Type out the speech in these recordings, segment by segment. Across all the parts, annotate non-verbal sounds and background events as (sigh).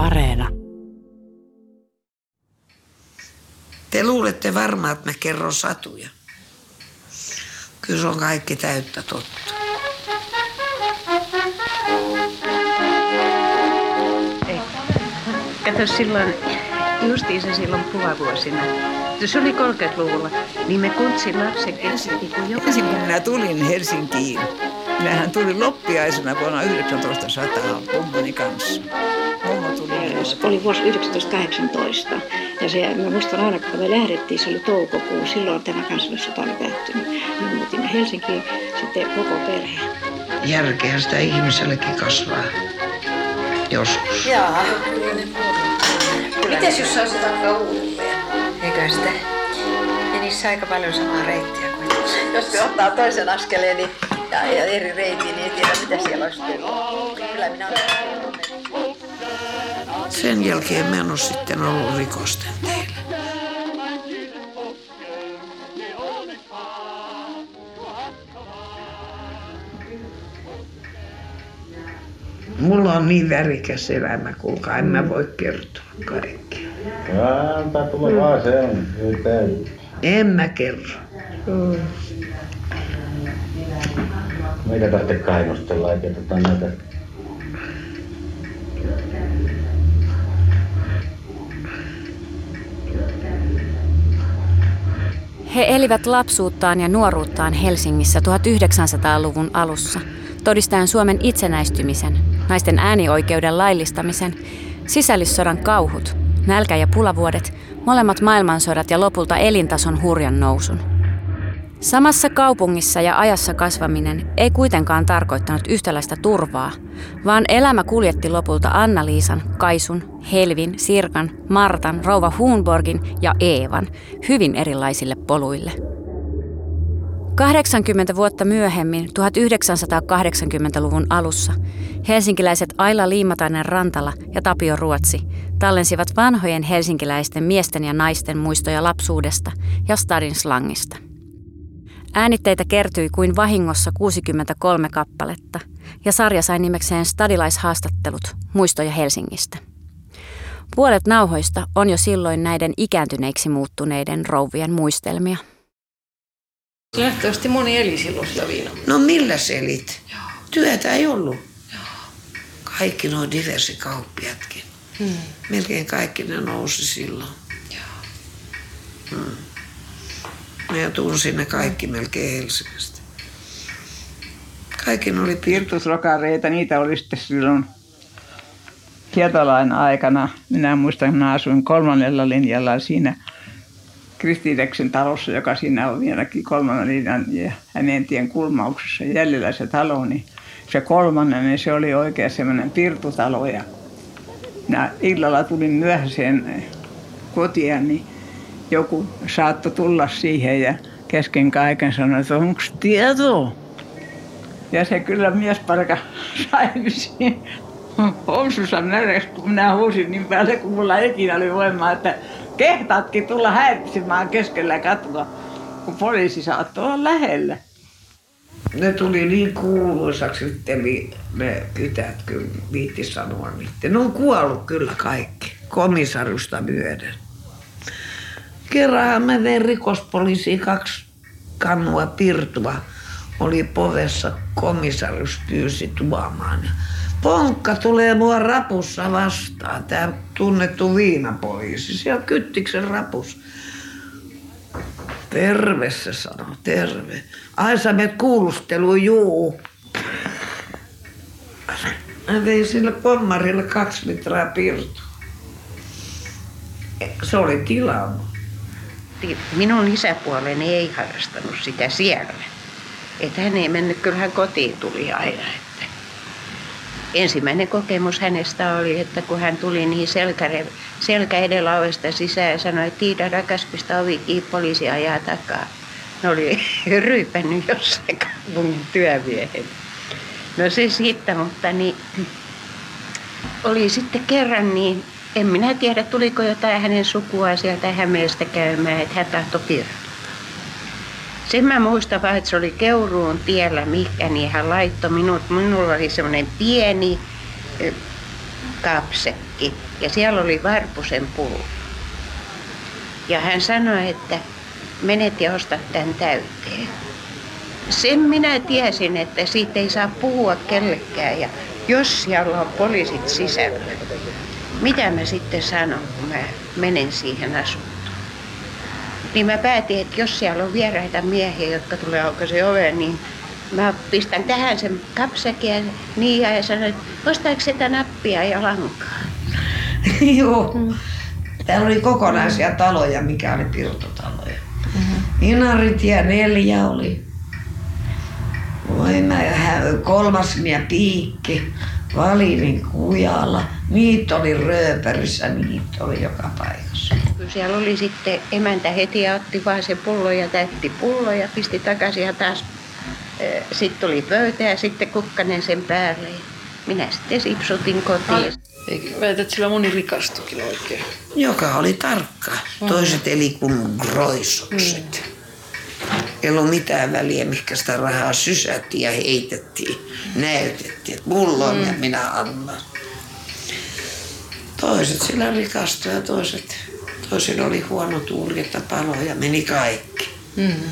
Areena. Te luulette varmaan, että mä kerron satuja. Kyllä se on kaikki täyttä totta. Kato silloin, justiinsa silloin puvavuosina, se oli 30-luvulla, niin me kuntsin lapsen kesken, kun joka... Ensin kun minä tulin Helsinkiin, minähän tulin loppiaisena vuonna 1900 mummoni kanssa. Se oli vuosi 1918. Ja se, mä muistan aina, kun me lähdettiin, se oli toukokuu, silloin tämä kansallisuutta oli päättynyt. Niin muutin Helsinkiin sitten koko perhe. Järkeä sitä ihmisellekin kasvaa. Joskus. Jaa, Mites jos saisit alkaa uudelleen? Eikö sitä menisi aika paljon samaa reittiä kuin Jos se ottaa toisen askeleen niin, ja, ja eri reitin, niin ei tiedä mitä siellä olisi tullut. Kyllä minä olen Sen jälkeen mä en ole sitten ollut rikosten teillä. Mulla on niin värikäs elämä, kuulkaa, en mä voi kertoa kaikkea. Antaa tulla vaan sen. Joten En mä kerro. Meitä tarvitse kainostella eikä tota näitä He elivät lapsuuttaan ja nuoruuttaan Helsingissä 1900-luvun alussa, todistaen Suomen itsenäistymisen, naisten äänioikeuden laillistamisen, sisällissodan kauhut, nälkä- ja pulavuodet, molemmat maailmansodat ja lopulta elintason hurjan nousun. Samassa kaupungissa ja ajassa kasvaminen ei kuitenkaan tarkoittanut yhtäläistä turvaa, vaan elämä kuljetti lopulta Anna-Liisan, Kaisun, Helvin, Sirkan, Martan, Rouva Huunborgin ja Eevan hyvin erilaisille poluille. 80 vuotta myöhemmin, 1980-luvun alussa, helsinkiläiset Aila Liimatainen Rantala ja Tapio Ruotsi tallensivat vanhojen helsinkiläisten miesten ja naisten muistoja lapsuudesta ja stadin slangista. Äänitteitä kertyi kuin vahingossa 63 kappaletta, ja sarja sai nimekseen Stadilaishaastattelut, muistoja Helsingistä. Puolet nauhoista on jo silloin näiden ikääntyneiksi muuttuneiden rouvien muistelmia. Lähtöisesti moni eli silloin sillä viinalla. No millä selit? Työtä ei ollut. Kaikki nuo diversikauppiatkin. Hmm. Melkein kaikki ne nousi silloin. Hmm. Mä tunsin ne kaikki melkein Helsingistä. Kaikki ne oli. Pirtusrokareita, niitä oli sitten silloin Hietalain aikana. Minä muistan, kun asuin kolmannella linjalla siinä Kristileksen talossa, joka siinä on vieläkin kolmannen linjan ja Hämeentien kulmauksessa jäljellä se talo, niin se kolmannen, niin se oli oikein semmoinen pirtutalo ja minä illalla tulin myöhäiseen kotiin, niin joku saattoi tulla siihen ja kesken kaiken sanoi, että onko tieto? Ja se kyllä miesparka sai vissiin homsussa näreksi, kun minä huusin niin päälle, kun mulla ikinä oli voimaa, että kehtaatkin tulla häiritsemään keskellä katua, kun poliisi saattoi olla lähellä. Ne tuli niin kuuluisaksi sitten ne kytät, kyllä viitti sanoa niitä. Ne on kuollut kyllä kaikki, komisarusta myöden. Kerran mä vein rikospoliisiin kaksi kannua pirtua. Oli povessa komisarus pyysi tuomaan. Ponkka tulee mua rapussa vastaan, tämä tunnettu viinapoliisi. Siellä kyttiksen rapus. Terve se sanoi, terve. Ai sä menet kuulusteluun, juu. Mä vein sille pommarille kaksi litraa pirtua. Se oli tilaama. Minun isäpuoleni ei harrastanut sitä siellä. Että hän ei mennyt, kyllä hän kotiin tuli aina. Että ensimmäinen kokemus hänestä oli, että kun hän tuli niin selkä, selkä edellä ovesta sisään ja sanoi, että Tiida rakas, pistä ovi kiinni, poliisi ajaa takaa. Ne oli (laughs) ryypännyt jossain kaupungin työmiehen. No se siitä, mutta niin, oli sitten kerran niin, en minä tiedä tuliko jotain hänen sukua sieltä Hämeestä käymään, että hän tahtoi pirtua. Sen mä muistan vaan, että se oli Keuruun tiellä, mikä niin hän laittoi minut. Minulla oli semmoinen pieni kapsekki ja siellä oli varpusen pullo. Ja hän sanoi, että menet ja ostat tämän täyteen. Sen minä tiesin, että siitä ei saa puhua kellekään ja jos siellä on poliisit sisällä, mitä mä sitten sanon, kun mä menen siihen asuntoon. Niin mä päätin, että jos siellä on vieraita miehiä, jotka tulee aukaisen oven, niin mä pistän tähän sen kapsekin niin ja sanon, että ostaako sitä nappia ja lankaa. (laughs) Joo. Täällä oli kokonaisia taloja, mikä oli pirtotaloja. Mm-hmm. Inaritie neljä oli. Voi mä, kolmas ja piikki. Valinin kujalla. Niitä oli rööpärissä, niitä oli joka paikassa. Siellä oli sitten emäntä heti ja otti vaan se pullo ja täytti pullo ja pisti takaisin ja taas sitten tuli pöytä ja sitten kukkanen sen päälle. Minä sitten sipsutin kotiin. Väität, että sillä moni rikastukin oikein. Joka oli tarkka. Toiset eli kuin groisokset. Mm ei ollut mitään väliä, mikä sitä rahaa sysättiin ja heitettiin. Näytettiin, että mulla on mm. ja minä annan. Toiset sillä rikastui ja toiset, toisilla oli huono tuuri, että paloja meni kaikki. Mm.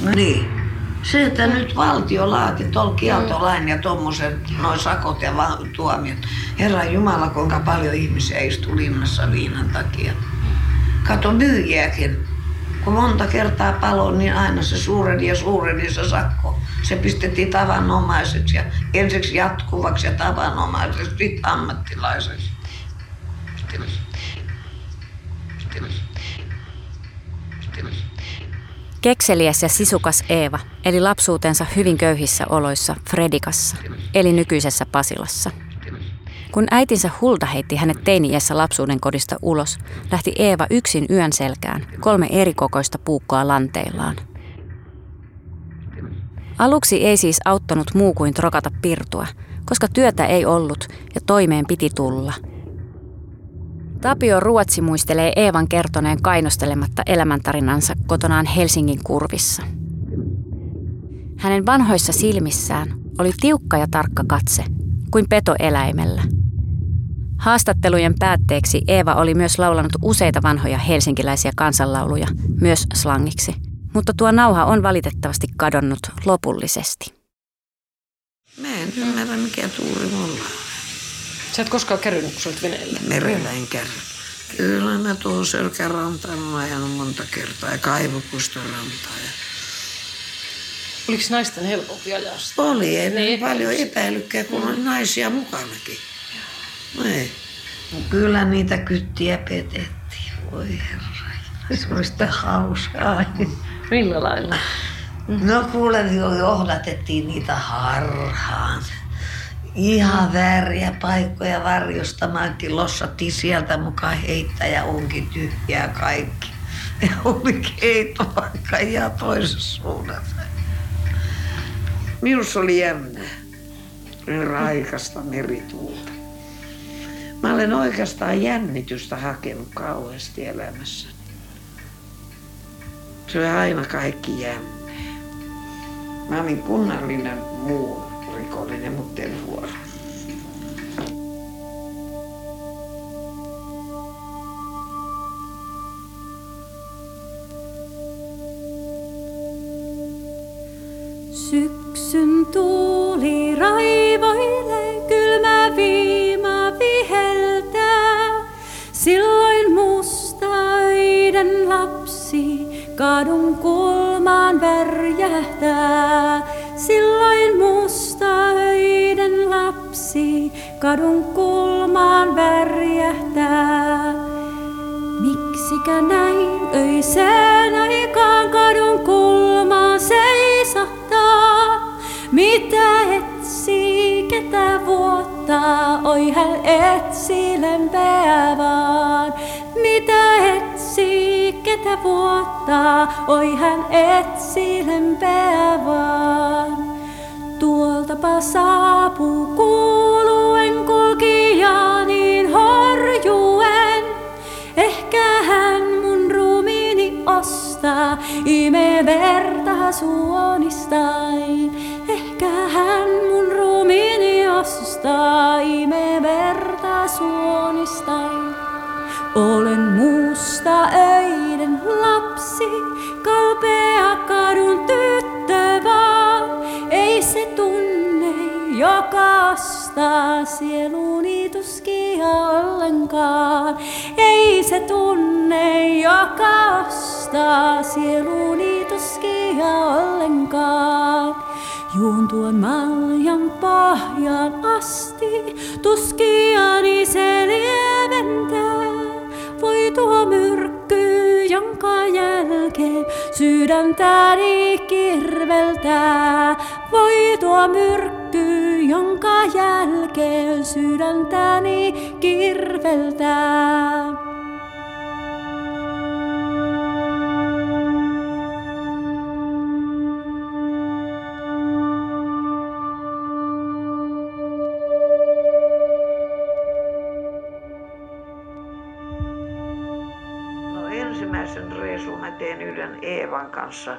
No niin. Se, että nyt valtio laati tuolla kieltolain ja tuommoisen noin sakot ja tuomiot. Herra Jumala, kuinka paljon ihmisiä istuu linnassa viinan takia. Kato myyjiäkin kun monta kertaa palo, niin aina se suureni ja suureni se sakko. Se pistettiin tavanomaiseksi ja ensiksi jatkuvaksi ja tavanomaiseksi, sitten ammattilaiseksi. Kekseliäs ja sisukas Eeva eli lapsuutensa hyvin köyhissä oloissa Fredikassa, eli nykyisessä Pasilassa. Kun äitinsä Hulda heitti hänet teini-iässä lapsuuden kodista ulos, lähti Eeva yksin yön selkään, kolme erikokoista puukkoa lanteillaan. Aluksi ei siis auttanut muu kuin trokata pirtua, koska työtä ei ollut ja toimeen piti tulla. Tapio Ruotsi muistelee Eevan kertoneen kainostelematta elämäntarinansa kotonaan Helsingin kurvissa. Hänen vanhoissa silmissään oli tiukka ja tarkka katse, kuin petoeläimellä – Haastattelujen päätteeksi Eeva oli myös laulanut useita vanhoja helsinkiläisiä kansanlauluja, myös slangiksi. Mutta tuo nauha on valitettavasti kadonnut lopullisesti. Mä en ymmärrä, mikä tuuri mulla Sä et koskaan kärrynyt, kun sä olet veneellä? Merellä en kärry. Kyllä mä tuohon Sörkärantaan olen ajanut monta kertaa ja Kaivopuiston rantaa. Ja... Oliko naisten helpompi ajaa sitä? Oli, ei niin. paljon epäilykään, kun mm. oli naisia mukanakin. Ei. No kyllä niitä kyttiä petettiin. Voi herra. Se oli sitä hauskaa. Millä lailla? No kuule, johdatettiin niitä harhaan. Ihan vääriä paikkoja varjostamaankin. Lossattiin sieltä mukaan heittäjä onkin tyhjää kaikki. (laughs) Ja oli keitopaikka ihan toisessa suunnassa. Minussa oli jännää. Raikasta merituulta. Mä olen oikeastaan jännitystä hakenut kauheasti elämässäni. Se on aina kaikki jännä. Mä olin kunnallinen muu rikollinen, mutta en huono. Kadun kulmaan värjähtää. Silloin mustaiden lapsi kadun kulmaan värjähtää. Miksikä näin öiseen aikaan kadun kulmaan seisahtaa? Mitä etsii, ketä vuottaa, oi hän etsi lempeä vaan. Mitä etsii, ketä vuottaa, oi hän etsi lempeä vaan. Tuoltapa saapuu kuuluen kulkija niin horjuen, ehkä hän mun ruumiini ostaa, ime verta suonistain. Ehkä hän mun ruumiini ostaa, ime verta suonistain. Olen musta lapsi, kalpea kadun tyttö. Ei se tunne jokasta sieluni tuskia ollenkaan. Ei se tunne jokasta sieluni tuskia ollenkaan. Juon tuon maljan pohjan asti, tuskiani se lieventää. Voi tuo myrkky, jonka jälkeen sydäntäni kirveltää. Voi tuo myrkky, jonka jälkeen sydäntäni kirveltää. Teen yhden Eevan kanssa,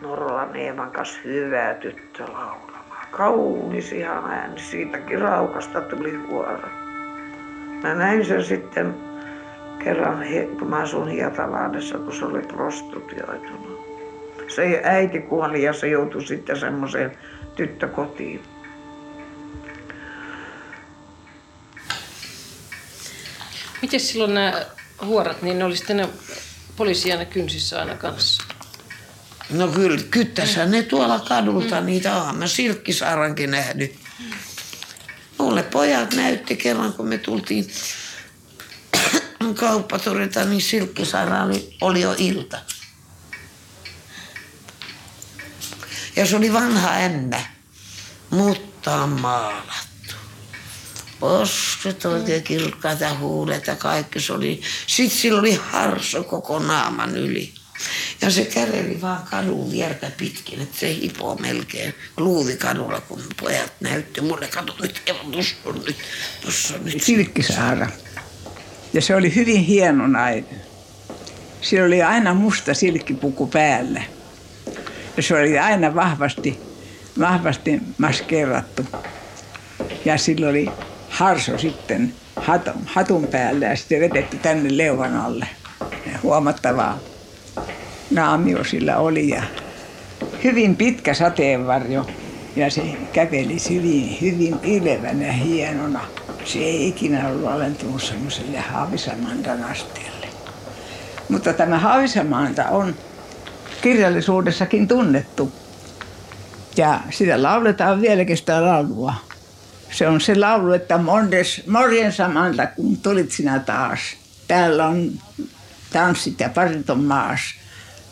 Norlan Eevan kanssa hyvää tyttö laulamaan. Kaunis ihan ääni, siitäkin raukasta tuli huora. Mä näin sen sitten kerran, kun mä asun Hietalahdessa, kun se oli prostituoitunut. Se äiti kuoli ja se joutui sitten semmoiseen tyttökotiin. Miten silloin nämä huorat, niin ne oli sitten ne poliisia ne kynsissä aina kanssa? No kyllä, kyttässä ne tuolla kadulta niitä on. Mä Silkkisaarankin nähnyt. Mulle pojat näytti kerran, kun me tultiin kauppatorilta, niin Silkkisaara oli, oli jo ilta. Ja se oli vanha ämmä, mutta on Posket oikein kirkkaat ja huulet ja kaikki se oli. Sitten sillä oli harso koko naaman yli. Ja se käveli vaan kadun viertä pitkin, että se hipoo melkein luuvikadulla, kun pojat näytti mulle, kato nyt, tuossa on nyt, tuossa on nyt. Silkkisaara. Ja se oli hyvin hieno nainen. Sillä oli aina musta silkkipuku päällä. Ja se oli aina vahvasti, vahvasti maskeerattu. Ja sillä oli harso sitten hatun, hatun päällä ja sitten vetetty tänne leuan alle. Huomattavaa naamio sillä oli ja hyvin pitkä sateenvarjo. Ja se käveli hyvin, hyvin ilevänä ja hienona. Se ei ikinä ollut alentunut semmoiselle Haavisamantan asteelle. Mutta tämä Haavisamanta on kirjallisuudessakin tunnettu. Ja sitä lauletaan vieläkin sitä laulua. Se on se laulu, että Mondes, morjen Samanta, kun tulit sinä taas. Täällä on tanssit ja parit on maas.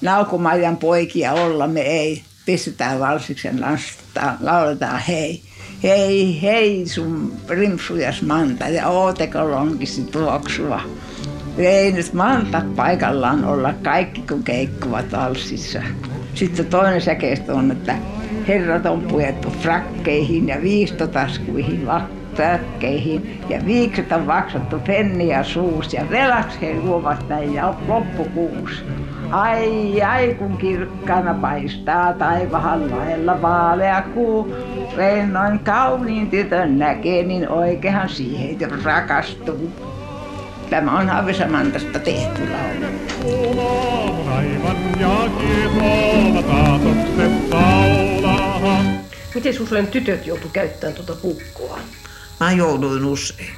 Naukumajan poikia olla me ei. Pistetään valsiksen lastaan, lauletaan hei. Hei, hei sun rimsujas manta ja ooteko lonkisi tuoksua. Ei nyt manta paikallaan olla kaikki kun keikkuvat valsissa. Sitten toinen säkeistö on, että herrat on puettu frakkeihin ja viistotaskuihin, täkkeihin ja viikset on vaksattu penniä suus ja velaksi he luovat näin ja loppukuus. Ai ai kun kirkkaana paistaa taivahan laella vaalea kuu. Rennoin kauniin tytön näkee, niin oikehan siihen rakastuu. Tämä on Havisamantasta tehty laulu. Aivan ja kiitolla taatokset saulahan. Miten usein tytöt joutu käyttämään tuota pukkua? Mä jouduin usein.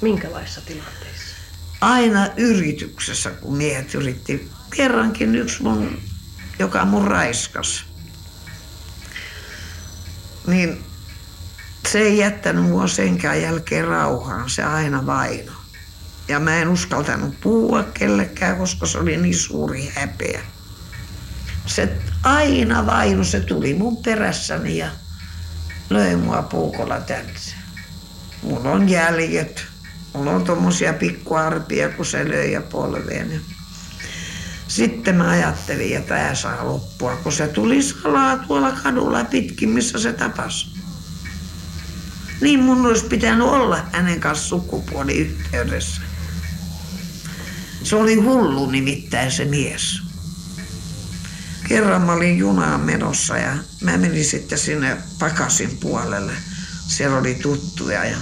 Minkälaisissa tilanteissa? Aina yrityksessä, kun miehet yritti. Kerrankin yksi mun, joka mun raiskas. Niin se ei jättänyt mua senkään jälkeen rauhaan, se aina vaino. Ja mä en uskaltanut puhua kellekään, koska se oli niin suuri häpeä. Se aina vaino, se tuli mun perässäni ja löi mua puukolla tänne. Mulla on jäljet. Mulla on tommosia pikkuarpia, kun se löi ja polveen. Sitten mä ajattelin, että tää saa loppua, kun se tuli salaa tuolla kadulla pitkin, missä se tapasi. Niin mun olisi pitänyt olla hänen kanssa sukupuoliyhteydessä. Se oli hullu nimittäin se mies. Kerran mä olin junaan menossa ja mä menin sitten sinne pakasin puolelle. Siellä oli tuttuja ja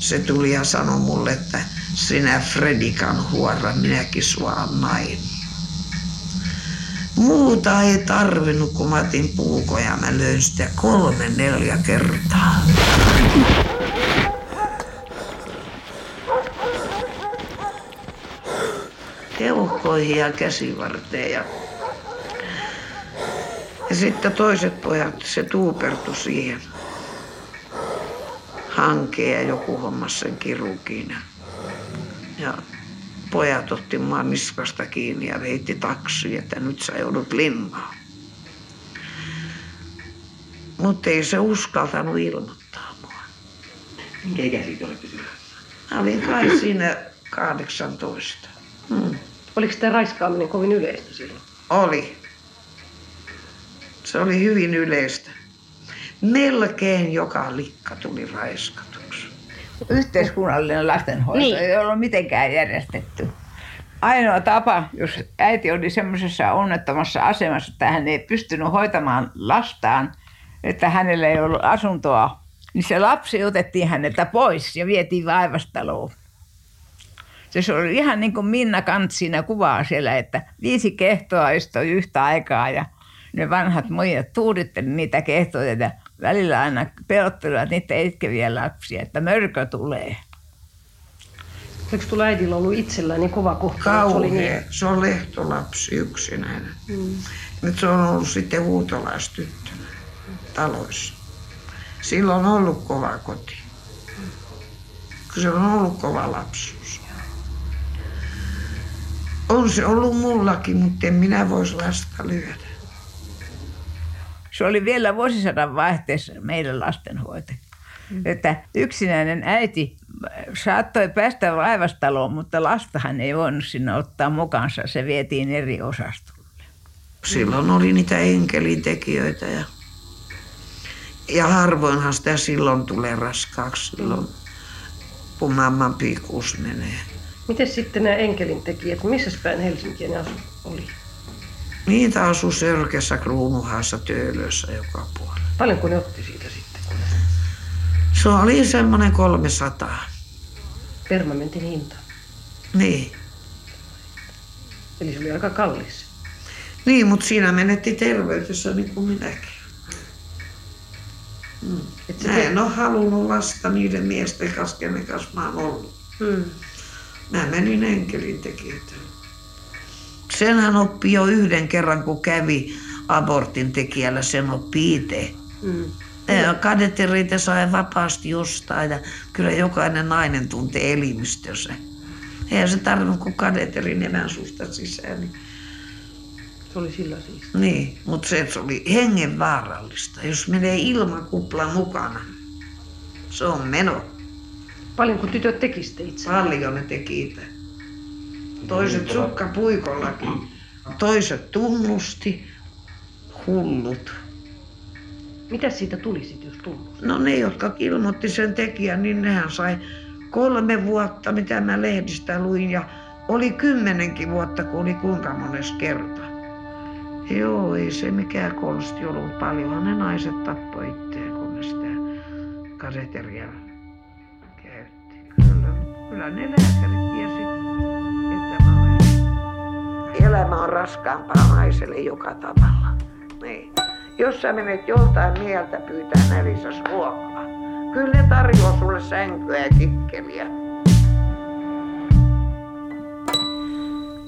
se tuli ja sanoi mulle, että sinä Fredikan huora, minäkin sua nain. Muuta ei tarvinnut, kun mä otin puukoja, mä löin sitä kolme neljä kertaa. Keuhkoihin ja käsivarteen ja ja sitten toiset pojat, se tuupertu siihen hankeen ja joku hommasi sen kirurgiin. Ja pojat otti mua niskasta kiinni ja veitti taksiin, että nyt sä joudut linnaan. Mutta ei se uskaltanut ilmoittaa mua. Minkä ikäisiä te olitte silloin? Mä olin kai siinä 18. Oliko tämä raiskaaminen kovin yleistä silloin? Oli. Se oli hyvin yleistä. Melkein joka likka tuli raiskatuksi. Yhteiskunnallinen lastenhoito Niin. ei ollut mitenkään järjestetty. Ainoa tapa, jos äiti oli semmoisessa onnettomassa asemassa, että hän ei pystynyt hoitamaan lastaan, että hänellä ei ollut asuntoa, niin se lapsi otettiin häneltä pois ja vietiin vaivastaloon. Se oli ihan niin kuin Minna Kant siinä kuvaa siellä, että viisi kehtoa istui yhtä aikaa ja ne vanhat muijat tuuditteli niitä kehtoja ja välillä aina pelottelivat niitä itkeviä lapsia, että mörkö tulee. Oliko tuolla äidillä ollut itsellään niin kova kohtalo? Se oli niin. Se on lehtolapsi yksinäinen. Mm. Nyt se on ollut sitten huutolaistyttönä taloissa. Sillä on ollut kova koti. Kun se on ollut kova lapsuus. On se ollut mullakin, mutta en minä voisi lasta lyödä. Se oli vielä vuosisadan vaihteessa meidän lastenhoito. Mm. Että yksinäinen äiti saattoi päästä vaivastaloon, mutta lastahan ei voinut sinne ottaa mukaansa. Se vietiin eri osastolle. Silloin oli niitä enkelintekijöitä ja, ja harvoinhan sitä silloin tulee raskaaksi silloin, kun mamman piikuus menee. Miten sitten nämä enkelin tekijät, missä päin Helsinkiä ne asu, oli? Niitä asui Sörkessä, Kruunuhaassa, Töölössä joka puolella. Paljonko ne otti siitä sitten? Se oli semmoinen 300. Permanentin hinta. Niin. Eli se oli aika kallis. Niin, mutta siinä menetti terveytensä niin kuin minäkin. Mm. Et Mä te- en ole halunnut lasta niiden miesten kanssa, kenen kanssa mä oon ollut. Hmm. Mä menin enkelin tekijöitä. Senhän oppi jo yhden kerran, kun kävi abortin tekijällä, sen oppi itse. Ja Kadeteriitä sai vapaasti ostaa ja kyllä jokainen nainen tuntee elimistönsä. Eihän se tarvinnut kuin kadeterin emän suusta sisään. Niin, Se oli sillä siis. niin. mutta se, se oli hengenvaarallista. Jos menee ilmakupla mukana, se on meno. Paljonko tytöt teki sitten itse? Paljon ne teki itse. Toiset sukkapuikollakin. Toiset tunnusti. Hullut. Mitä siitä tuli sitten, jos tullut? No ne, jotka ilmoitti sen tekijän, niin nehän sai kolme vuotta, mitä mä lehdistä luin. Ja oli kymmenenkin vuotta, kun oli kuinka mones kerta. Joo, ei se mikään konsti ollut. Paljonhan ne naiset tappoi itseään, kun ne sitä kadeteria käytti. Kyllä, ne lääkärit tiesi, että mä olen... Elämä on raskaampaa naiselle joka tavalla. Niin. Jos sä menet joltain mieltä pyytää nälissäs ruokaa, kyllä ne tarjoaa sulle sänkyä ja kikkeliä.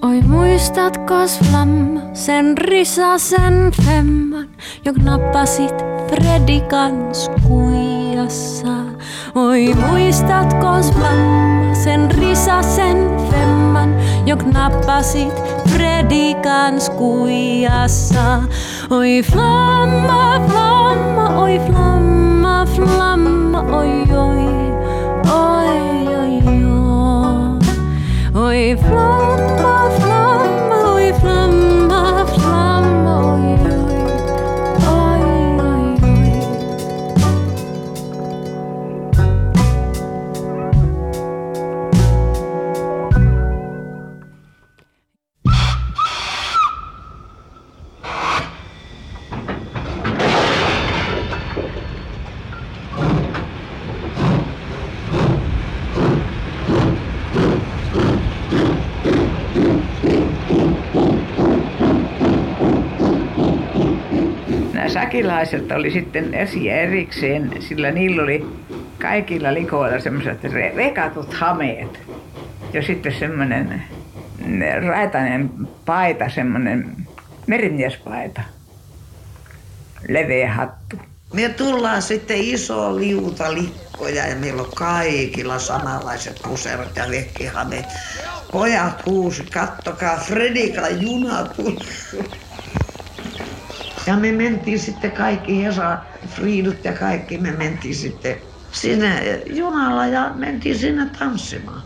Oi muistatko Flam, sen risasen femman, jonka nappasit Fredikans kuijassa? Oi muistatko Flam, sen risasen femman, jonka nappasit Fredikans kuijassa? Oi flamma, flamma, oi flamma, flamma, oi oi, oi oi oi. Oi flamma, flamma, sakilaiset oli sitten esi erikseen, sillä niillä oli kaikilla likoilla semmoiset vekatut hameet. Ja sitten semmoinen raitainen paita, semmoinen merimiespaita, leveä hattu. Me tullaan sitten iso liuta likkoja ja meillä on kaikilla samanlaiset puserot ja vekkihameet. Pojat huusi, kattokaa, Fredika juna Ja me mentiin sitten kaikki, Hesa, Friidut ja kaikki, me mentiin sitten sinne junalla ja mentiin sinne tanssimaan.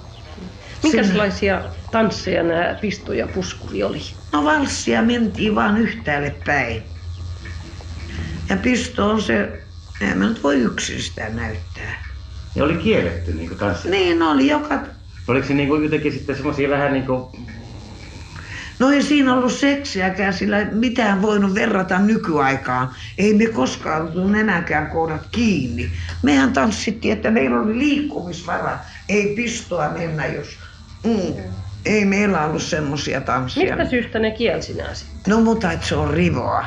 Minkälaisia tansseja nämä pisto ja puskuri oli? No valssia mentiin vaan yhtäälle päin. Ja pisto on se, en mä nyt voi yksin sitä näyttää. Ja oli kielletty niin kuin tanssi? Niin oli joka... Oliko se niin kuin jotenkin sitten semmoisia vähän niin kuin... No ei siinä ollut seksiäkään, sillä mitään voinut verrata nykyaikaan. Ei me koskaan ollut nenäkään kohdat kiinni. Mehän tanssittiin, että meillä oli liikkumisvara. Ei pistoa mennä, jos... Mm. Ei meillä ollut semmoisia tanssia. Mistä syystä ne kielsi nämä No mutta että se on rivoa.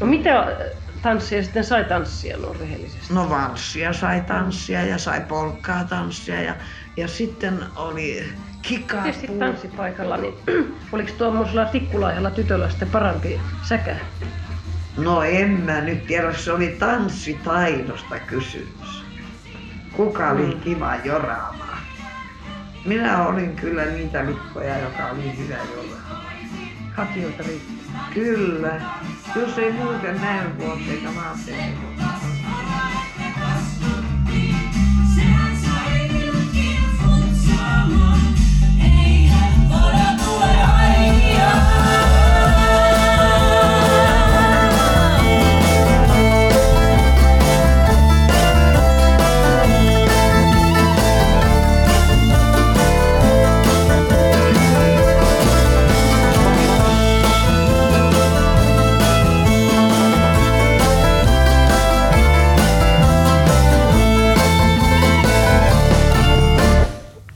No mitä tanssia sitten sai tanssia no rehellisesti? No valssia sai tanssia ja sai polkkaa tanssia ja, ja sitten oli kikaa. Tietysti tanssipaikalla, niin (clears throat) oliko tuommoisella tikkulaihella tytöllä sitten parempi säkä? No en mä nyt tiedä, se oli tanssitaidosta kysymys. Kuka oli mm. kiva joraamaan? Minä olin kyllä niitä likkoja, joka oli hyvä joraamaan. Hakijoita riitti. Kyllä. Jos ei muuten näy vuotta eikä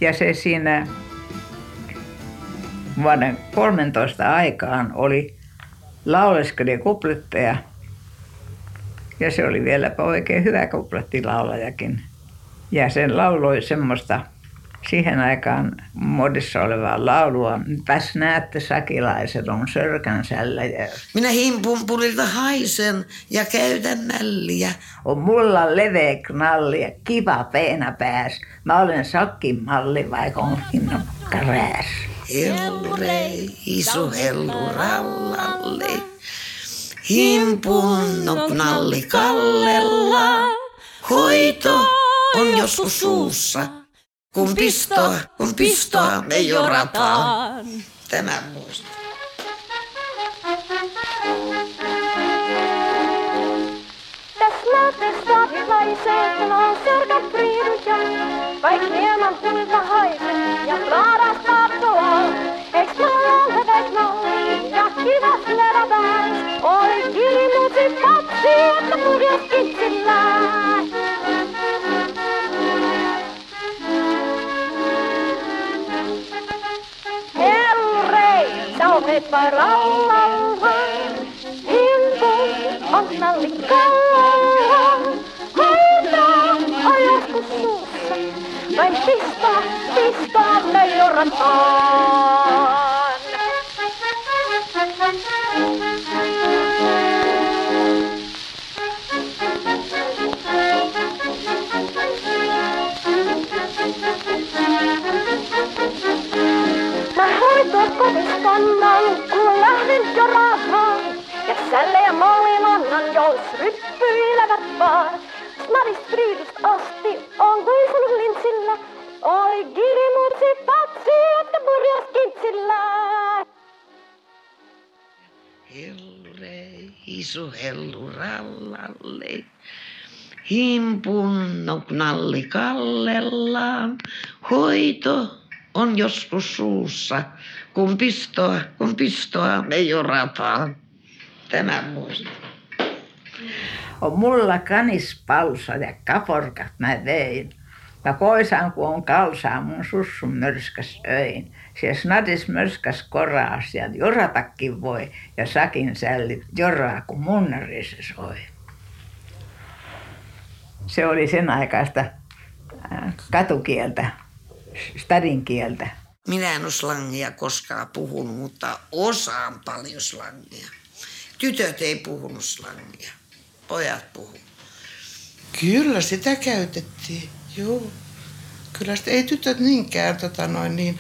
Ja se siinä vuoden 13 aikaan oli lauleskelija kupletteja. Ja se oli vieläpä oikein hyvä kuplettilaulajakin. Ja sen lauloi semmoista siihen aikaan modissa olevaa laulua. Päs näette sakilaiset on sörkänsällä. Ja... Minä himpumpulilta haisen ja käytän nälliä. On mulla leveä knalli ja kiva peenä pääs. Mä olen sakkin malli vaikka onkin krääs. Hellure, iso hellu rallalle. Himpun no knalli kallella. Hoito on joskus suussa. Kun pistoa, kun pistoa me jorataan. Tämä muista. Stadilaisen on sörkät priiduja, vaik hieman tulta haisen ja klaras katsoa. Eiks maalle veik nalli ja kivas lera pääs, oi kilimusi patsi, että purjas kitsillään. Sauhepa rallalla, hintu on nallikalla. Hoitaa ajaskus suussa, vain pistää, pistää me jorataan. Kotiskannan, kun lähden jo rahaan. Ja sälle ja mallilannan, jos ryppyilevät vaan. Snarist Frydust asti on kuisunut lintsillä. Oi girimutsi patsi, että purjas kintsillä. Hellure, iso hellu rallalle. Himpun nalli kallellaan. Hoito on joskus suussa, kun pistoa, kun pistoa me jorataan. Tämä muista. On mulla kanispalsa ja kaporkat mä vein. Ja poisan kun on kalsaa mun sussun mörskäs öin. Se snadis mörskäs koraas ja joratakin voi ja sakin sälli joraa kun munnari soi. Se oli sen aikaista äh, katukieltä, stadin kieltä. Minä en ole slangia koskaan puhunut, mutta osaan paljon slangia. Tytöt ei puhunut slangia, pojat puhu. Kyllä sitä käytettiin, joo. Kyllä sitä, ei tytöt niinkään, tota noin, niin,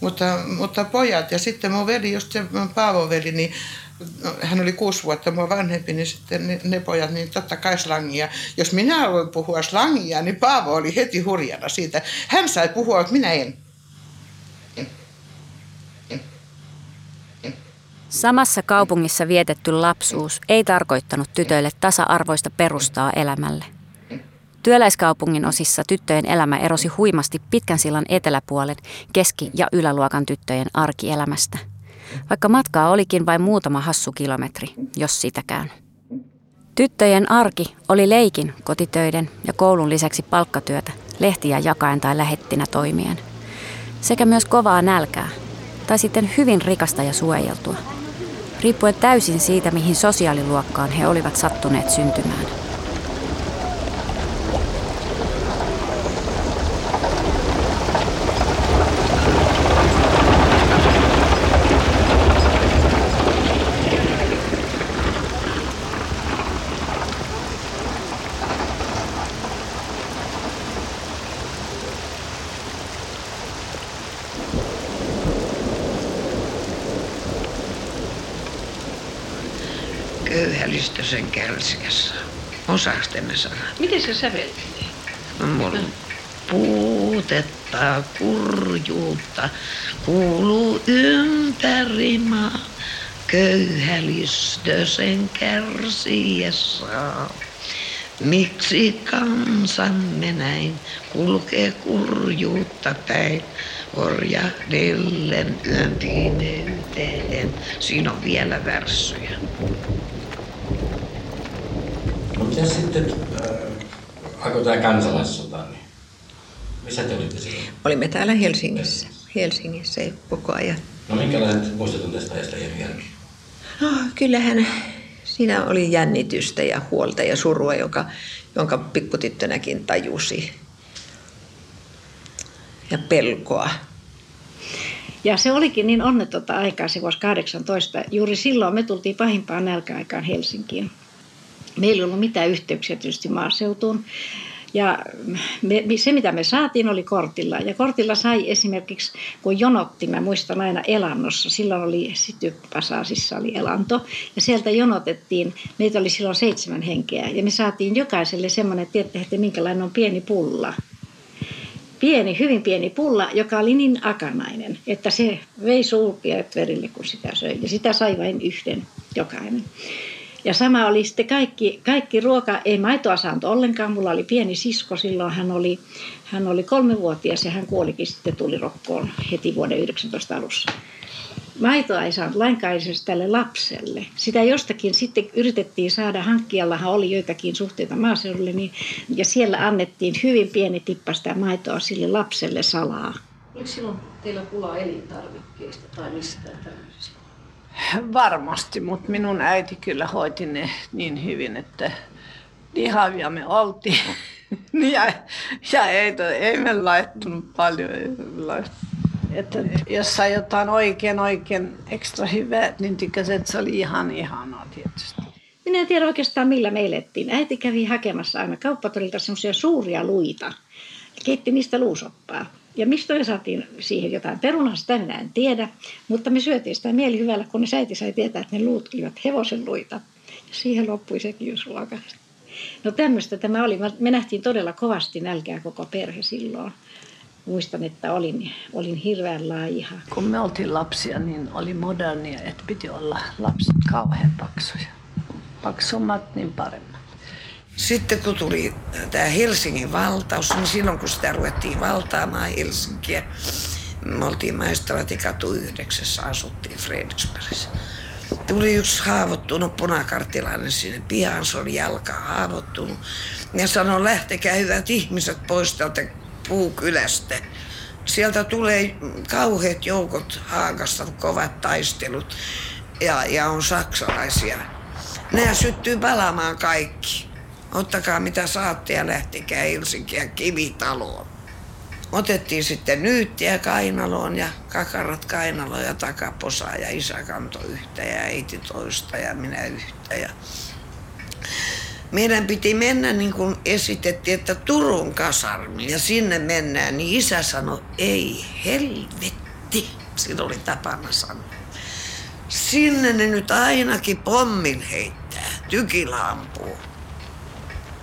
mutta, mutta pojat. Ja sitten mun veli, just se Paavo veli, niin no, hän oli kuusi vuotta mua vanhempi, niin sitten ne, ne pojat, niin totta kai slangia. Jos minä aloin puhua slangia, niin Paavo oli heti hurjana siitä. Hän sai puhua, mutta minä en. Samassa kaupungissa vietetty lapsuus ei tarkoittanut tytöille tasa-arvoista perustaa elämälle. Työläiskaupungin osissa tyttöjen elämä erosi huimasti pitkän sillan eteläpuolen keski- ja yläluokan tyttöjen arkielämästä. Vaikka matkaa olikin vain muutama hassu kilometri, jos sitäkään. Tyttöjen arki oli leikin, kotitöiden ja koulun lisäksi palkkatyötä, lehtiä jakaen tai lähettinä toimien. Sekä myös kovaa nälkää, tai sitten hyvin rikasta ja suojeltua riippuen täysin siitä, mihin sosiaaliluokkaan he olivat sattuneet syntymään. Köyhälistösen kärsiässä. Osaako ne sanat? Miten se säveltää? Mulla on puutetta, kurjuutta kuuluu ympäri maa. Köyhälistö sen kärsiessä. Miksi kansamme näin kulkee kurjuutta päin? Orjahdellen yön pimeyteen. Siinä on vielä värssyjä. Mutta jos sitten äh, alkoi tämä kansalaissota, niin missä te olitte silloin? Olimme täällä Helsingissä. Helsingissä koko ajan. No minkälaiset muistot tästä ajasta jälkeen? No, kyllähän siinä oli jännitystä ja huolta ja surua, joka, jonka pikkutyttönäkin tajusi. Ja pelkoa. Ja se olikin niin onnetonta aikaa se vuosi 18. Juuri silloin me tultiin pahimpaan nälkäaikaan Helsinkiin. Meillä ei ollut mitään yhteyksiä tietysti maaseutuun. Ja me, se, mitä me saatiin, oli kortilla. Ja kortilla sai esimerkiksi, kun jonotti, mä muistan aina elannossa, silloin oli Sitypasaasissa oli elanto, ja sieltä jonotettiin, meitä oli silloin seitsemän henkeä, ja me saatiin jokaiselle semmoinen, että tiedätte, minkälainen on pieni pulla. Pieni, hyvin pieni pulla, joka oli niin akanainen, että se vei sulkiet verille, kun sitä söi. Ja sitä sai vain yhden jokainen. Ja sama oli sitten kaikki, kaikki ruoka, ei maitoa saanut ollenkaan. Mulla oli pieni sisko, silloin hän oli, hän oli kolmevuotias ja hän kuolikin sitten tuli rokkoon heti vuoden 19 alussa. Maitoa ei saanut lainkaan edes tälle lapselle. Sitä jostakin sitten yritettiin saada, hankkijallahan oli joitakin suhteita maaseudulle, niin, ja siellä annettiin hyvin pieni tippa sitä maitoa sille lapselle salaa. Oliko silloin teillä pulaa elintarvikkeista tai mistään tämmöisestä? Varmasti, mutta minun äiti kyllä hoiti ne niin hyvin, että lihavia me oltiin. (laughs) ja, ja ei, ei me laittunut paljon. Että jos sai jotain oikein, oikein ekstra hyvää, niin tykkäsin, että se oli ihan ihanaa tietysti. Minä en tiedä oikeastaan millä me elettiin. Äiti kävi hakemassa aina kauppatorilta semmoisia suuria luita. Keitti niistä luusoppaa. Ja mistä me saatiin siihen jotain perunaa, sitä minä en tiedä. Mutta me syötiin sitä mielihyvällä, kun ne äiti sai tietää, että ne luut olivat hevosen luita. Ja siihen loppui sekin ruoka. No tämmöistä tämä oli. Me nähtiin todella kovasti nälkää koko perhe silloin. Muistan, että olin, olin hirveän laiha. Kun me oltiin lapsia, niin oli modernia, että piti olla lapset kauhean paksuja. Paksummat, niin paremmat. Sitten kun tuli tämä Helsingin valtaus, niin silloin kun sitä ruvettiin valtaamaan Helsinkiä, me oltiin Maistratikatu yhdeksässä, asuttiin Fredriksbergissä. Tuli yksi haavoittunut punakartilainen sinne pihaan, se oli jalka haavoittunut. Ja sanoi, lähtekää hyvät ihmiset pois tältä puukylästä. Sieltä tulee kauheat joukot Haagasta, kovat taistelut ja, ja on saksalaisia. Nämä syttyy palaamaan kaikki. Ottakaa mitä saatte ja lähtikää Helsinkiä kivitaloon. Otettiin sitten nyyttiä kainaloon ja kakarat kainaloon ja takaposaa ja isä kanto yhtä ja äiti toista ja minä yhtä. Ja meidän piti mennä niin kuin esitettiin, että Turun kasarmi ja sinne mennään, niin isä sanoi, ei helvetti. Siinä oli tapana sanoa. Sinne ne nyt ainakin pommin heittää, tykillä.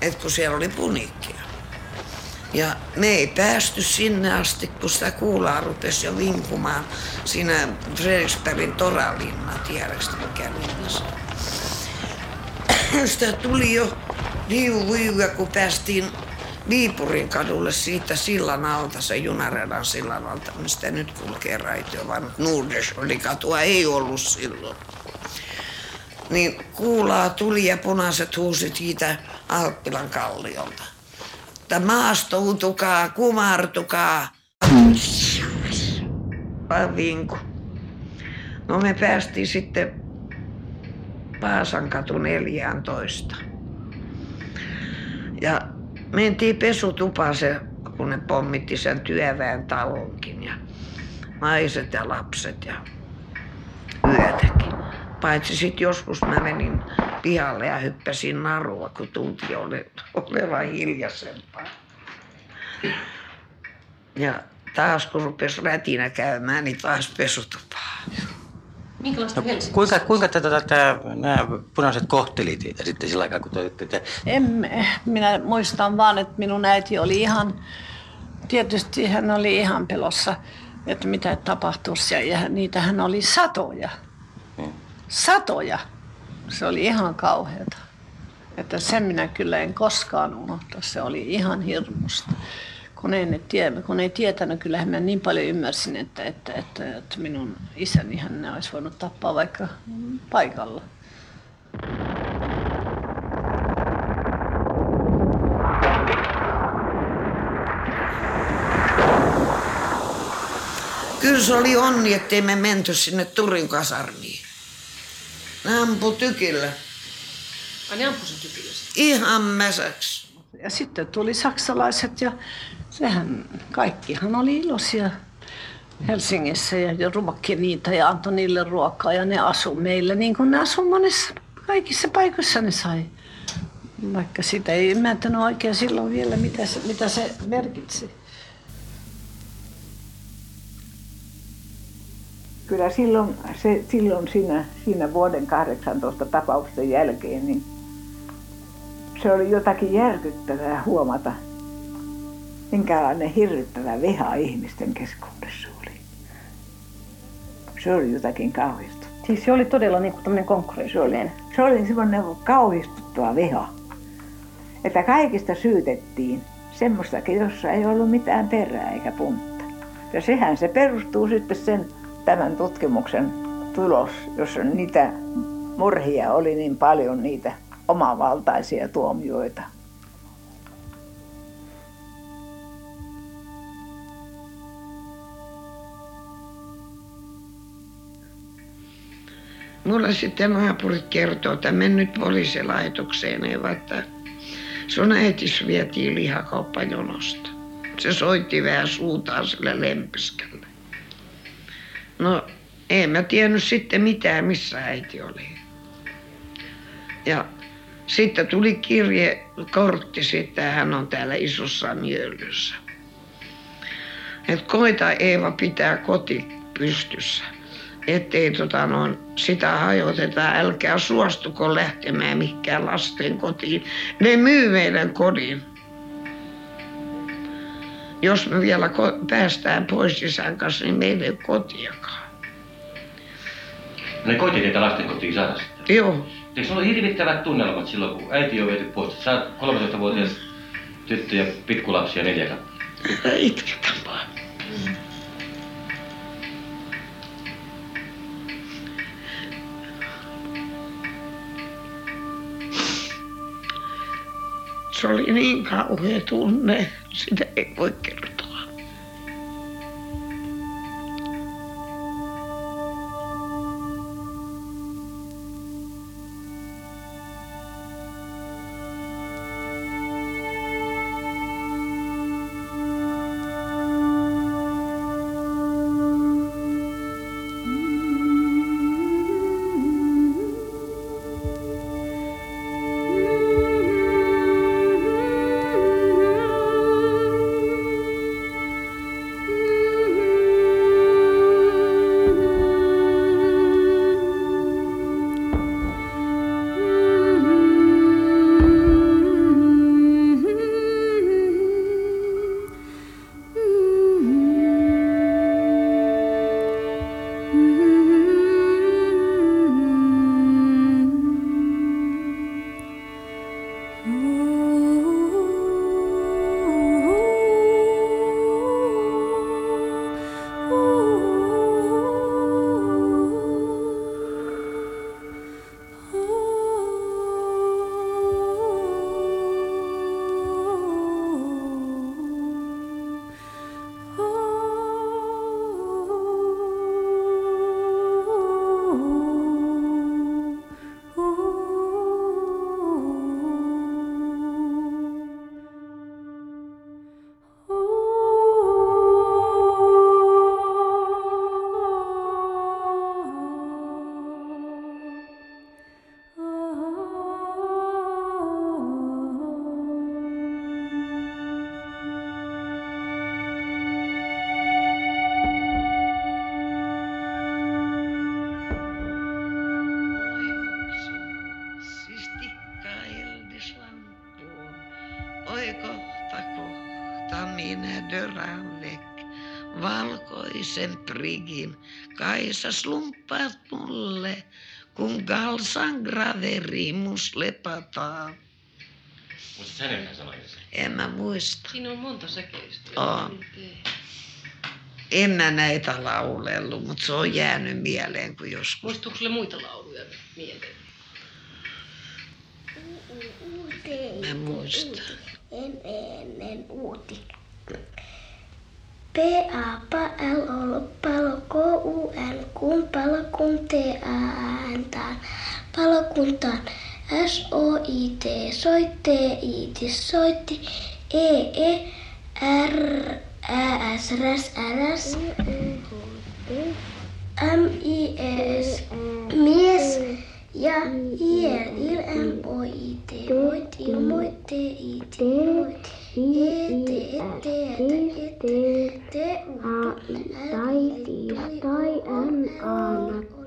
Et kun siellä oli punikkia. Ja me ei päästy sinne asti, kun sitä kuulaa rupesi jo vinkumaan siinä Fredriksbergin toralinna, tiedätkö mikä linna se on. Sitä tuli jo viivu viivu, kun päästiin Viipurin kadulle siitä sillan alta, se junaradan sillan alta, mistä nyt kulkee raitio, vaan oli katua ei ollut silloin. Niin kuulaa tuli ja punaiset huusit siitä Alppilan kalliolta. Että maastoutukaa, kumartukaa. Vinku. No me päästiin sitten Paasan katu 14. Ja mentiin pesutupaan se, kun ne pommitti sen työväen talonkin ja naiset ja lapset ja yötäkin. Paitsi sitten joskus mä menin pihalle ja hyppäsin narua, kun tunti ole, olevan hiljaisempaa. Ja taas kun rupesi rätinä käymään, niin taas pesutupaa. Minkälaista no, kuinka, kuinka tätä, tätä, nämä punaiset kohteli teitä sitten sillä aikaa, kun toitte te... En, minä muistan vaan, että minun äiti oli ihan, tietysti hän oli ihan pelossa, että mitä tapahtuisi. Ja, ja niitähän oli satoja. Hmm. Satoja. Se oli ihan kauheata. Että sen minä kyllä en koskaan unohta. Se oli ihan hirmusta kun ei, tie, kun ei tietänyt, kyllähän mä niin paljon ymmärsin, että, että, että, että minun isäni hän ne olisi voinut tappaa vaikka paikalla. Kyllä se oli onni, ettei me menty sinne Turin kasarmiin. Ne ampu tykillä. Ai ne ampu sen tykillä? Ihan mäsäksi. Ja sitten tuli saksalaiset ja sehän kaikkihan oli iloisia Helsingissä ja ruokki niitä ja antoi niille ruokaa ja ne asu meillä niin kuin ne asu monessa kaikissa paikoissa ne sai. Vaikka sitä ei ymmärtänyt oikein silloin vielä, mitä se, mitä se merkitsi. Kyllä silloin, se, silloin siinä, siinä vuoden 18 tapausten jälkeen, niin se oli jotakin järkyttävää huomata, minkälainen hirvittävä viha ihmisten keskuudessa oli. Se oli jotakin kauhista. Siis se oli todella niin kuin tämmöinen konkurrenssillinen? Se oli semmoinen kauhistuttava viha. Että kaikista syytettiin semmoistakin, jossa ei ollut mitään perää eikä puntta. Ja sehän se perustuu sitten sen tämän tutkimuksen tulos, jossa niitä murhia oli niin paljon niitä omavaltaisia tuomioita. Mulla sitten naapurit kertoo, että mennyt poliisilaitokseen, että sun äitis vietiin lihakauppajonosta. Se soitti vähän suutaan sille lempiskälle. No, en mä tiennyt sitten mitään, missä äiti oli. Ja sitten tuli kirje, kortti sitten, hän on täällä isossa Mjöllyssä. Että koita Eeva pitää koti pystyssä ettei tota noin, sitä hajoteta, älkää suostuko lähtemään mihinkään lasten kotiin. Ne myy meidän kodin. Jos me vielä ko- päästään pois isän kanssa, niin meillä ei ole kotiakaan. Ne koitti teitä lasten kotiin saada sitä? Joo. Eikö se ollut hirvittävät tunnelmat silloin, kun äiti on viety pois? Sä oot 13-vuotias tyttö ja pikkulapsia neljä kappaletta. Itketään vaan. Mm. Se oli niin kauhea tunne, sitä ei voi kertoa. Prigin Kaisa slumppaat mulle, kun galsan graveri mus lepataan. Muistatko hänen yhden sanan irsi? En mä muista. Siinä on monta säkeistöä. On. En mä näitä laulellut, mutta se on jäänyt mieleen, kun joskus. Muistuuko sulle muita lauluja mieleen? Mä muistan. En, en, en uuti. P A P L O palo K U N kun palokunta T A N taan palokuntaan S O I T soitti iiti soitti E E R Ä S räs äräs M I E S mies ja I L M O I T moit ilmoit T I Tai tiistai N A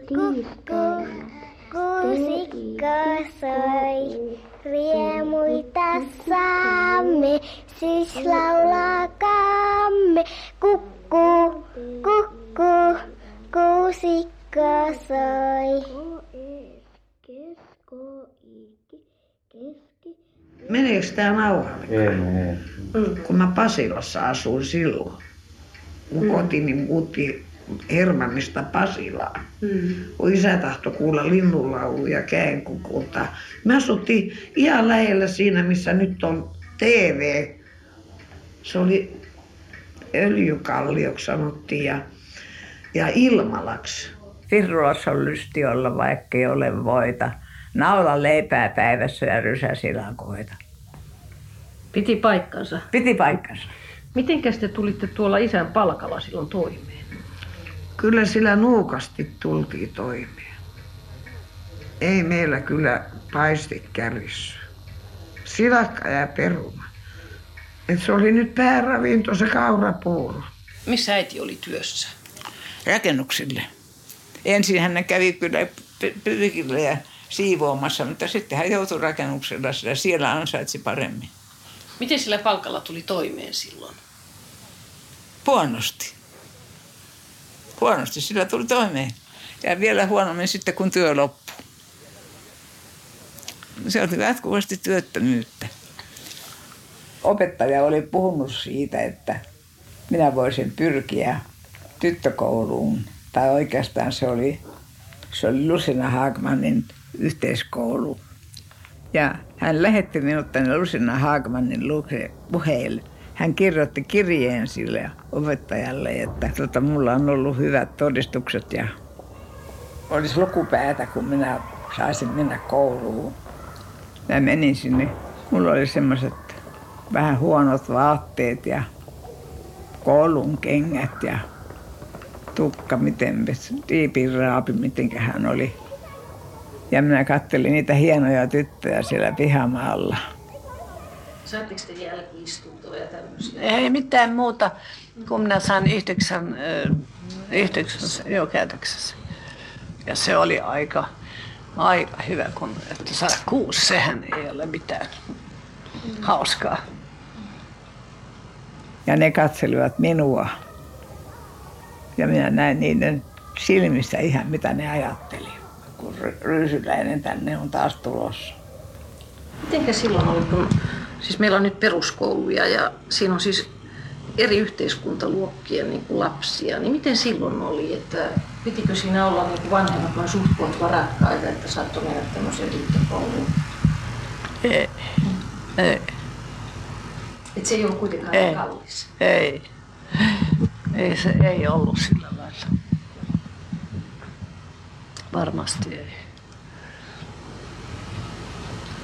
tiistai Kuusikko soi, riemuita saamme, siis laulakaamme. Kukku, kukku, kuusikko soi. Meneekö tämä nauhalle? Ei mene. Kun mä Pasilassa asuin silloin. Mun Mm. kotini muutti Hermannista Pasilaan. Mm. Kun isä tahto kuulla linnunlauluja käenkukulta. Me asuttiin ihan lähellä siinä, missä nyt on TV. Se oli öljykallioksi sanottiin ja, ja Ilmalaksi. Virroassa on lysti olla, vaikka ei ole voita. Naula leipää päivässä ja rysäsilakoita. Piti paikkansa. Piti paikkansa. Mitenkäs te tulitte tuolla isän palkalla silloin toimeen? Kyllä sillä nuukasti tultiin toimeen. Ei meillä kyllä paisti kärjissy. Silakka ja peruna. Et se oli nyt pääravinto se kaurapuuro. Missä äiti oli työssä? Rakennuksille. Ensin hän kävi kyllä py- pyrkillä ja siivoamassa, mutta sitten hän joutui rakennuksella, sillä siellä ansaitsi paremmin. Miten sillä palkalla tuli toimeen silloin? Huonosti. Huonosti sillä tuli toimeen. Ja vielä huonommin sitten, kun työ loppui. Se oli jatkuvasti työttömyyttä. Opettaja oli puhunut siitä, että minä voisin pyrkiä tyttökouluun. Tai oikeastaan se oli, se oli Lusina Haagmanin yhteiskoulu. Ja hän lähetti minut tänne Lusina Haagmanin luke- puheille. Hän kirjoitti kirjeen sille opettajalle, että tota, mulla on ollut hyvät todistukset ja olisi lukupäätä, kun minä saisin mennä kouluun. Mä menin sinne. Mulla oli semmoiset vähän huonot vaatteet ja koulun kengät ja tukka, miten tiipin raapi, miten hän oli. Ja minä katselin niitä hienoja tyttöjä siellä pihamaalla. Saatteko te jälki-istuntoa ja tämmöisiä? Ei mitään muuta, kun minä sain yhdeksän, ö, yhdeksäs, joo, käytöksessä. Ja se oli aika, aika hyvä, kun että saa kuusi, sehän ei ole mitään hauskaa. Ja ne katselivat minua. Ja minä näin niiden silmissä ihan mitä ne ajatteli, kun ry- ryysyläinen tänne on taas tulossa. Mitenkä silloin oli, kun siis meillä on nyt peruskouluja ja siinä on siis eri yhteiskuntaluokkien niin kuin lapsia, niin miten silloin oli, että pitikö siinä olla niin kuin vanhemmat vai suht koht varakkaita, että saattoi mennä tämmöiseen tyttökouluun? Ei, ei, Että se ei ollut kuitenkaan Ei. kallis. ei. Ei se ei ollut sillä lailla. Varmasti ei.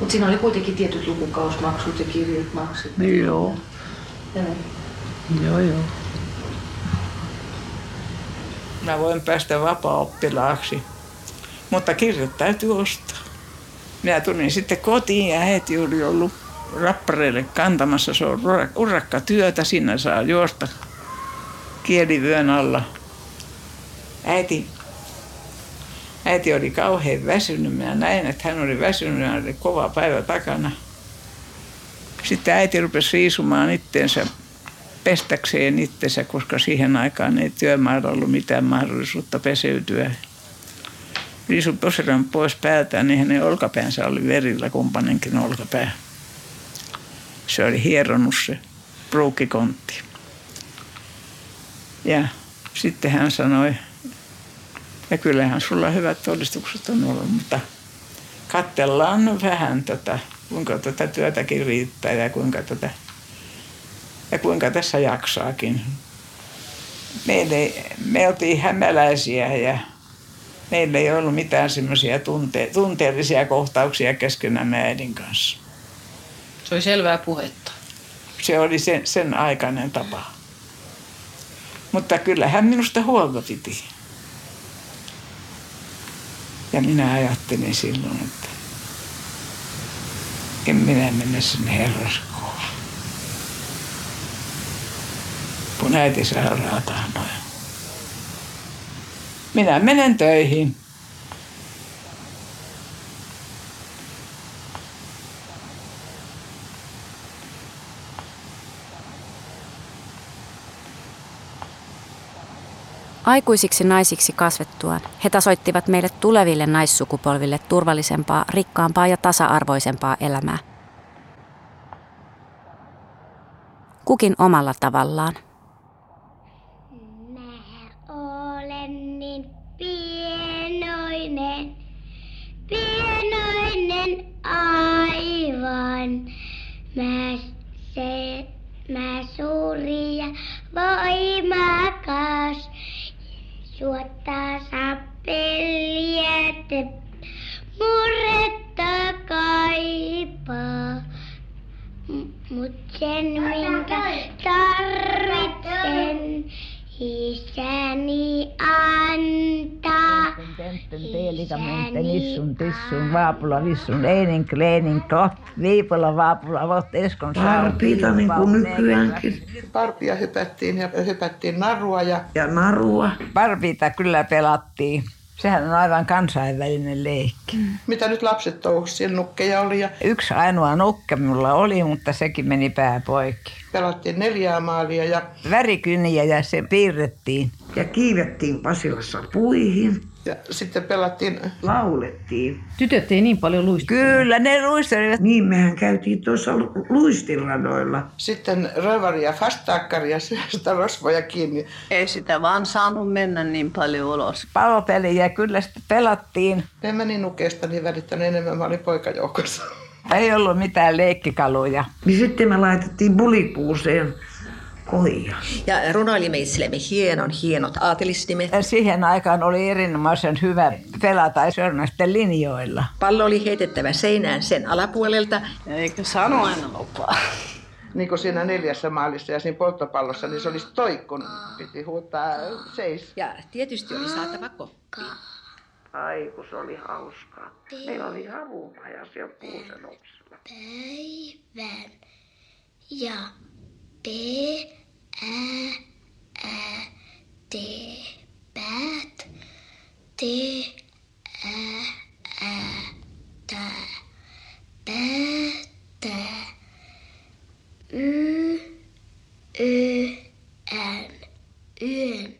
Mutta siinä oli kuitenkin tietyt lukukausmaksut ja kirjat maksettu. Joo, Ja joo, joo. Mä voin päästä vapaa-oppilaaksi, mutta kirjat täytyy ostaa. Minä tulin sitten kotiin ja äiti oli ollut rappareille kantamassa. Se on ura- urakka työtä, siinä saa juosta kielivyön alla. Äiti, äiti oli kauhean väsynyt. Minä näin, että hän oli väsynyt ja oli kova päivä takana. Sitten äiti rupesi riisumaan itteensä pestäkseen itsensä, koska siihen aikaan ei työmaalla ollut mitään mahdollisuutta peseytyä. Riisu poseran pois päältään, niin hänen olkapäänsä oli verillä, kumpanenkin olkapää. Se oli hieronnut se. Ja sitten hän sanoi, ja kyllähän sulla hyvät todistukset on ollut, mutta katsellaan vähän tätä, kuinka tätä työtäkin riittää ja kuinka, tätä, ja kuinka tässä jaksaakin. Meille, me oltiin hämäläisiä ja meillä ei ollut mitään semmoisia tunte, tunteellisia kohtauksia keskenämme äidin kanssa. Se oli selvää puhetta. Se oli sen, sen aikainen tapa. Mutta kyllä hän minusta huolta piti. Ja minä ajattelin silloin, että en minä mennä sinne herraskouluun. Kun äiti sairaataan noin. Minä menen töihin. Aikuisiksi naisiksi kasvettuaan he tasoittivat meille tuleville naissukupolville turvallisempaa, rikkaampaa ja tasa-arvoisempaa elämää. Kukin omalla tavallaan. olen niin pienoinen, pienoinen aivan. Mä, se, mä suuri ja voimakas, suottaa sappelia, te murretta kaipaa. Mut sen minkä tarvitsen, isäni antaa. Nissun tissun vaapula vissun einin kleenin kot viipola vaapula vot eskon Parpiita niin kuin nykyäänkin. Parpia hypättiin ja hypättiin narua ja Ja narua. Parpiita kyllä pelattiin. Sehän on aivan kansainvälinen leikki. mitä nyt lapset touhusi, siellä nukkeja oli ja Yksi ainoa nukke mulla oli, mutta sekin meni pää poikki. pelattiin neljää maalia ja Värikyniä ja se piirrettiin. Ja kiivettiin Pasilassa puihin. Ja sitten pelattiin... Laulettiin. Tytöt ei niin paljon luistella. Kyllä, ne luistelivat. Niin, mehän käytiin tuossa lu- luistinradoilla. Sitten rövari ja fastaakkari ja sitä rosvoja kiinni. Ei sitä vaan saanut mennä niin paljon ulos. Palopeliä kyllä sitten pelattiin. En mä niin nukeesta niin välittänyt enemmän, mä olin poikajoukossa. Ei ollut mitään leikkikaluja. Niin sitten me laitettiin bulikuuseen kohia. Ja runoilimme itsellemme hienon, hienot aatelisnimet. Siihen aikaan oli erinomaisen hyvä pelata Sörnästen linjoilla. Pallo oli heitettävä seinään sen alapuolelta. Eikö sano aina lupaa? Niin kuin siinä neljässä maalissa ja siinä polttopallossa, niin se olisi toi, kun piti huutaa seis. Ja tietysti oli saatava koppi. Ai, kun se oli hauskaa. Meillä oli havumaja siellä Kuusenoksella. Päivän ja P, Ä, ä, teepät, te, ä, ä, tä, päätä, y, y, n, yön.